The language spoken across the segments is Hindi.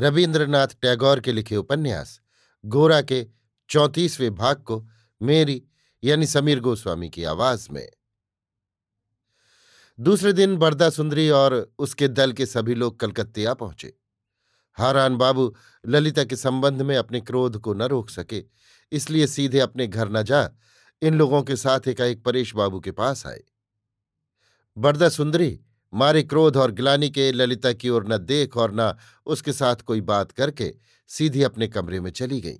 रविन्द्रनाथ टैगोर के लिखे उपन्यास, गोरा के चौंतीसवें भाग को मेरी, यानी समीर गोस्वामी की आवाज़ में। दूसरे दिन बरदा सुंदरी और उसके दल के सभी लोग कलकत्ते आ पहुँचे। हारान बाबू ललिता के संबंध में अपने क्रोध को न रोक सके, इसलिए सीधे अपने घर न जा, इन लोगों के साथ एकाएक परेश बाबू के पास आए। बरदा सुंदरी मारे क्रोध और ग्लानी के ललिता की ओर न देख और न उसके साथ कोई बात करके सीधी अपने कमरे में चली गई।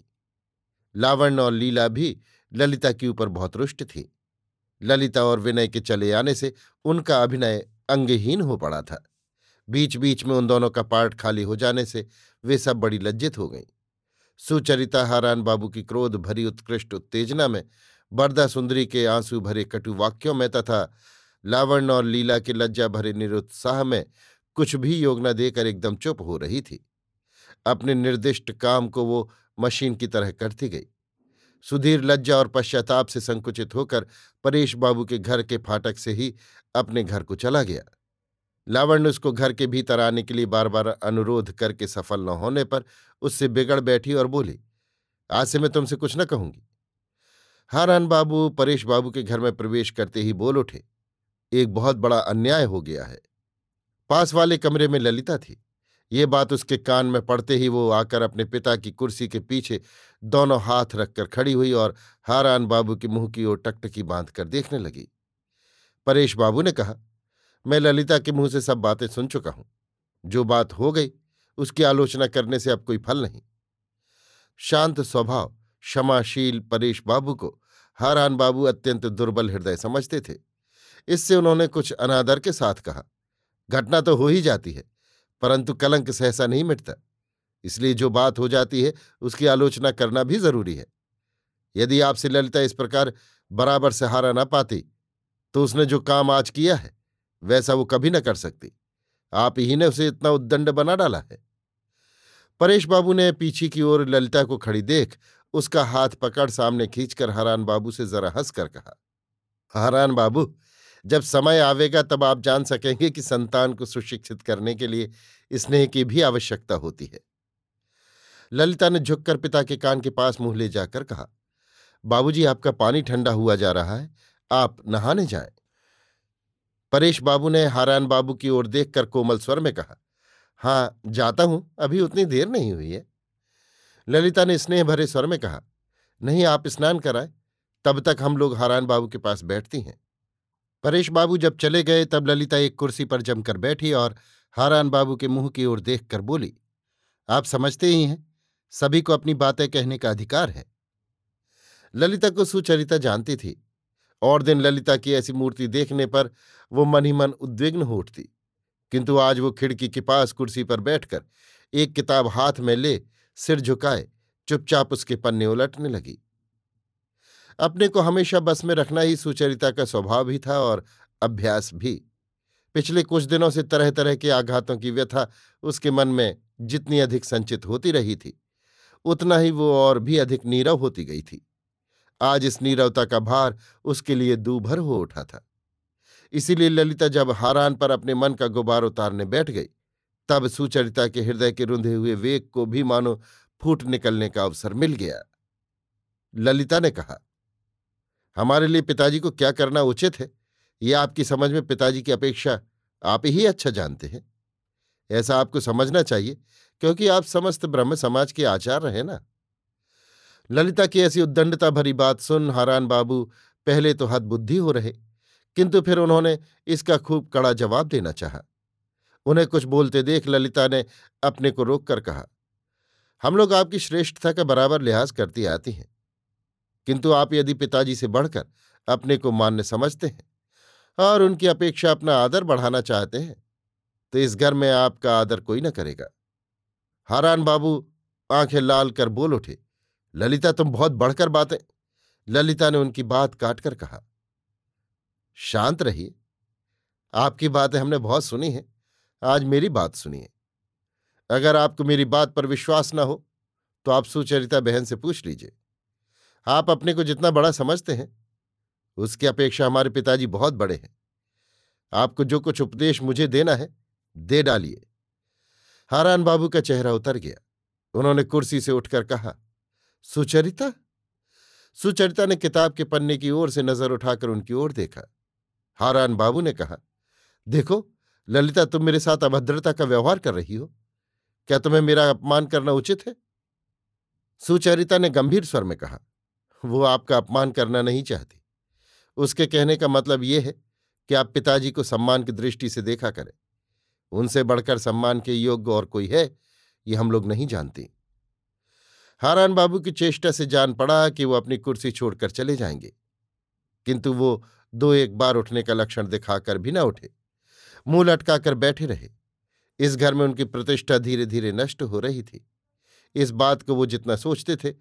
लावण्य और लीला भी ललिता के ऊपर बहुत रुष्ट थी। ललिता और विनय के चले आने से उनका अभिनय अंगहीन हो पड़ा था। बीच बीच में उन दोनों का पार्ट खाली हो जाने से वे सब बड़ी लज्जित हो गईं। सुचरिता, हारान बाबू की क्रोध भरी उत्कृष्ट उत्तेजना में बरदा सुंदरी के आँसू भरे कटु वाक्यों में तथा लावण्य और लीला के लज्जा भरे निरुत्साह में कुछ भी योग न देकर एकदम चुप हो रही थी। अपने निर्दिष्ट काम को वो मशीन की तरह करती गई। सुधीर लज्जा और पश्चाताप से संकुचित होकर परेश बाबू के घर के फाटक से ही अपने घर को चला गया। लावण्य उसको घर के भीतर आने के लिए बार बार अनुरोध करके सफल न होने पर उससे बिगड़ बैठी और बोली, आज से मैं तुमसे कुछ न कहूँगी। हारान बाबू परेश बाबू के घर में प्रवेश करते ही बोल उठे। एक बहुत बड़ा अन्याय हो गया है। पास वाले कमरे में ललिता थी। ये बात उसके कान में पड़ते ही वो आकर अपने पिता की कुर्सी के पीछे दोनों हाथ रखकर खड़ी हुई और हारान बाबू के मुँह की ओर टकटकी बाँध कर देखने लगी। परेश बाबू ने कहा, मैं ललिता के मुँह से सब बातें सुन चुका हूँ। जो बात हो गई, उसकी आलोचना करने से अब कोई फल नहीं। शांत स्वभाव, क्षमाशील परेश बाबू को हारान बाबू अत्यंत दुर्बल हृदय समझते थे। इससे उन्होंने कुछ अनादर के साथ कहा, घटना तो हो ही जाती है, परंतु कलंक सहसा नहीं मिटता। इसलिए जो बात हो जाती है, उसकी आलोचना करना भी ज़रूरी है। यदि आपसे ललिता इस प्रकार बराबर से हारा ना पाती तो उसने जो काम आज किया है, वैसा वो कभी न कर सकती। आप ही ने उसे इतना उद्दंड बना डाला है। परेश बाबू ने पीछे की ओर ललिता को खड़ी देख, उसका हाथ पकड़ सामने खींचकर हरान बाबू से जरा हंसकर कहा, हरान बाबू जब समय आवेगा, तब आप जान सकेंगे कि संतान को सुशिक्षित करने के लिए स्नेह की भी आवश्यकता होती है। ललिता ने झुककर पिता के कान के पास मुँह ले जाकर कहा, बाबूजी, आपका पानी ठंडा हुआ जा रहा है, आप नहाने जाएँ। परेश बाबू ने हारान बाबू की ओर देखकर कोमल स्वर में कहा, हाँ, जाता हूँ, अभी उतनी देर नहीं हुई है। ललिता ने स्नेह भरे स्वर में कहा, नहीं, आप स्नान कराएँ, तब तक हम लोग हारान बाबू के पास बैठती हैं। परेश बाबू जब चले गए, तब ललिता एक कुर्सी पर जमकर बैठी और हारान बाबू के मुँह की ओर देखकर बोली, आप समझते ही हैं, सभी को अपनी बातें कहने का अधिकार है। ललिता को सुचरिता जानती थी। और दिन ललिता की ऐसी मूर्ति देखने पर वो मन ही मन उद्विग्न हो उठती। किंतु आज वो खिड़की के पास कुर्सी पर बैठकर एक किताब हाथ में ले सिर झुकाए, चुपचाप उसके पन्ने उलटने लगी। अपने को हमेशा बस में रखना ही सुचरिता का स्वभाव भी था और अभ्यास भी। पिछले कुछ दिनों से तरह तरह के आघातों की व्यथा उसके मन में जितनी अधिक संचित होती रही थी, उतना ही वो और भी अधिक नीरव होती गई थी। आज इस नीरवता का भार उसके लिए दूभर हो उठा था। इसीलिए ललिता जब हारान पर अपने मन का गुबार उतारने बैठ गई, तब सुचरिता के हृदय के रुंधे हुए वेग को भी मानो फूट निकलने का अवसर मिल गया। ललिता ने कहा हमारे लिए पिताजी को क्या करना उचित है? ये आपकी समझ में पिताजी की अपेक्षा आप ही अच्छा जानते हैं। ऐसा आपको समझना चाहिए, क्योंकि आप समस्त ब्रह्म समाज के आचार्य हैं ना। ललिता की ऐसी उद्दंडता भरी बात सुन हारान बाबू पहले तो हद बुद्धि हो रहे, किंतु फिर उन्होंने इसका खूब कड़ा जवाब देना चाहा। उन्हें कुछ बोलते देख ललिता ने अपने को रोक कर कहा, हम लोग आपकी श्रेष्ठता का बराबर लिहाज करती आती हैं। किंतु आप यदि पिताजी से बढ़कर अपने को मान्य समझते हैं और उनकी अपेक्षा अपना आदर बढ़ाना चाहते हैं तो इस घर में आपका आदर कोई न करेगा। हारान बाबू, आँखें लाल कर बोल उठे, ललिता तुम बहुत बढ़कर बातें। ललिता ने उनकी बात काटकर कहा, शांत रहिए। आपकी बातें हमने बहुत सुनी हैं। आज मेरी बात सुनिए। अगर आपको मेरी बात पर विश्वास न हो तो आप सुचरिता बहन से पूछ लीजिए। आप अपने को जितना बड़ा समझते हैं, उसकी अपेक्षा हमारे पिताजी बहुत बड़े हैं। आपको जो कुछ उपदेश मुझे देना है, दे डालिए। हारान बाबू का चेहरा उतर गया। उन्होंने कुर्सी से उठकर कहा, सुचरिता? सुचरिता ने किताब के पन्ने की ओर से नज़र उठाकर उनकी ओर देखा। हारान बाबू ने कहा, देखो, ललिता, तुम मेरे साथ अभद्रता का व्यवहार कर रही हो। क्या तुम्हें मेरा अपमान करना उचित है? सुचरिता ने गंभीर स्वर में कहा वो आपका अपमान करना नहीं चाहती। उसके कहने का मतलब ये है कि आप पिताजी को सम्मान की दृष्टि से देखा करें। उनसे बढ़कर सम्मान के योग्य और कोई है, ये हम लोग नहीं जानती। हारान बाबू की चेष्टा से जान पड़ा कि वो अपनी कुर्सी छोड़कर चले जाएँगे। किंतु वो दो एक बार उठने का लक्षण दिखाकर भी न उठे। मुँह लटकाकर बैठे रहे। इस घर में उनकी प्रतिष्ठा धीरे धीरे नष्ट हो रही थी। इस बात को वो जितना सोचते थे,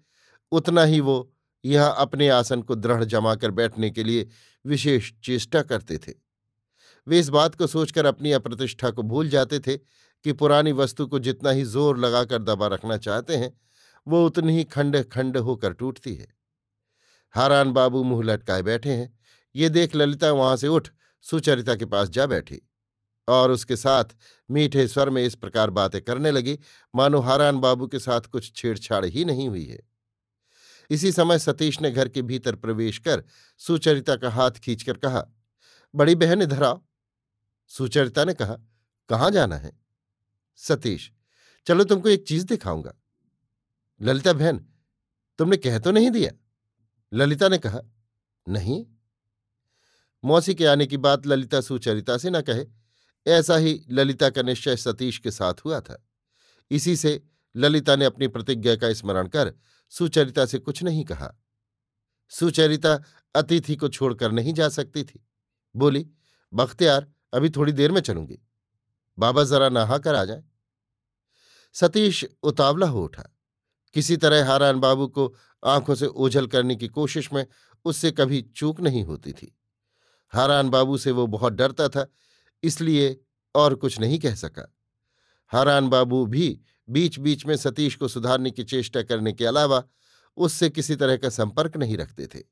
उतना ही वो यहाँ अपने आसन को दृढ़ जमाकर बैठने के लिए विशेष चेष्टा करते थे। वे इस बात को सोचकर अपनी अप्रतिष्ठा को भूल जाते थे कि पुरानी वस्तु को जितना ही ज़ोर लगाकर दबा रखना चाहते हैं, वो उतनी ही खंड खंड होकर टूटती है। हारान बाबू मुँह लटकाए बैठे हैं। ये देख ललिता वहाँ से उठ, सुचरिता के पास जा बैठी और उसके साथ मीठे स्वर में इस प्रकार बातें करने लगी, मानो हारान बाबू के साथ कुछ छेड़छाड़ ही नहीं हुई है। इसी समय सतीश ने घर के भीतर प्रवेश कर सुचरिता का हाथ खींचकर कहा, बड़ी बहन, इधर आओ। सुचरिता ने कहा, कहाँ जाना है? सतीश, चलो तुमको एक चीज़ दिखाऊँगा। ललिता, बहन, तुमने कह तो नहीं दिया? ललिता ने कहा, नहीं। मौसी के आने की बात ललिता सुचरिता से न कहे, ऐसा ही ललिता का निश्चय सतीश के साथ हुआ था। इसी से ललिता ने अपनी प्रतिज्ञा का स्मरण कर सुचरिता से कुछ नहीं कहा। सुचरिता अतिथि को छोड़कर नहीं जा सकती थी। बोली, बख्तियार, अभी थोड़ी देर में चलूँगी। बाबा जरा नहा कर आ जाए। सतीश उतावला हो उठा। किसी तरह हारान बाबू को आँखों से ओझल करने की कोशिश में उससे कभी चूक नहीं होती थी। हारान बाबू से वो बहुत डरता था, इसलिए और कुछ नहीं कह सका। हारान बाबू भी बीच बीच में सतीश को सुधारने की चेष्टा करने के अलावा उससे किसी तरह का संपर्क नहीं रखते थे।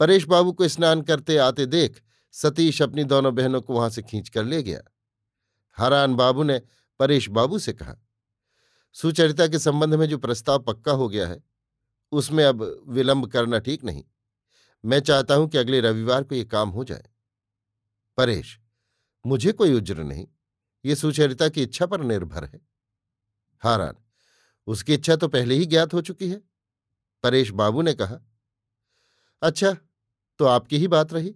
परेश बाबू को स्नान करते आते देख सतीश अपनी दोनों बहनों को वहाँ से खींच कर ले गया। हरान बाबू ने परेश बाबू से कहा, सुचरिता के संबंध में जो प्रस्ताव पक्का हो गया है, उसमें अब विलंब करना ठीक नहीं। मैं चाहता हूँ कि अगले रविवार को यह काम हो जाए। परेश, मुझे कोई उज्र नहीं। ये सुचरिता की इच्छा पर निर्भर है। हारान उसकी इच्छा तो पहले ही ज्ञात हो चुकी है। परेश बाबू ने कहा अच्छा तो आपकी ही बात रही?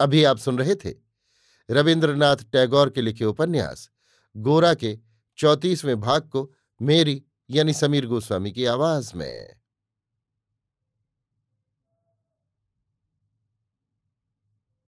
अभी आप सुन रहे थे रविन्द्रनाथ टैगोर के लिखे उपन्यास, गोरा के चौंतीसवें भाग को मेरी यानी समीर गोस्वामी की आवाज़ में।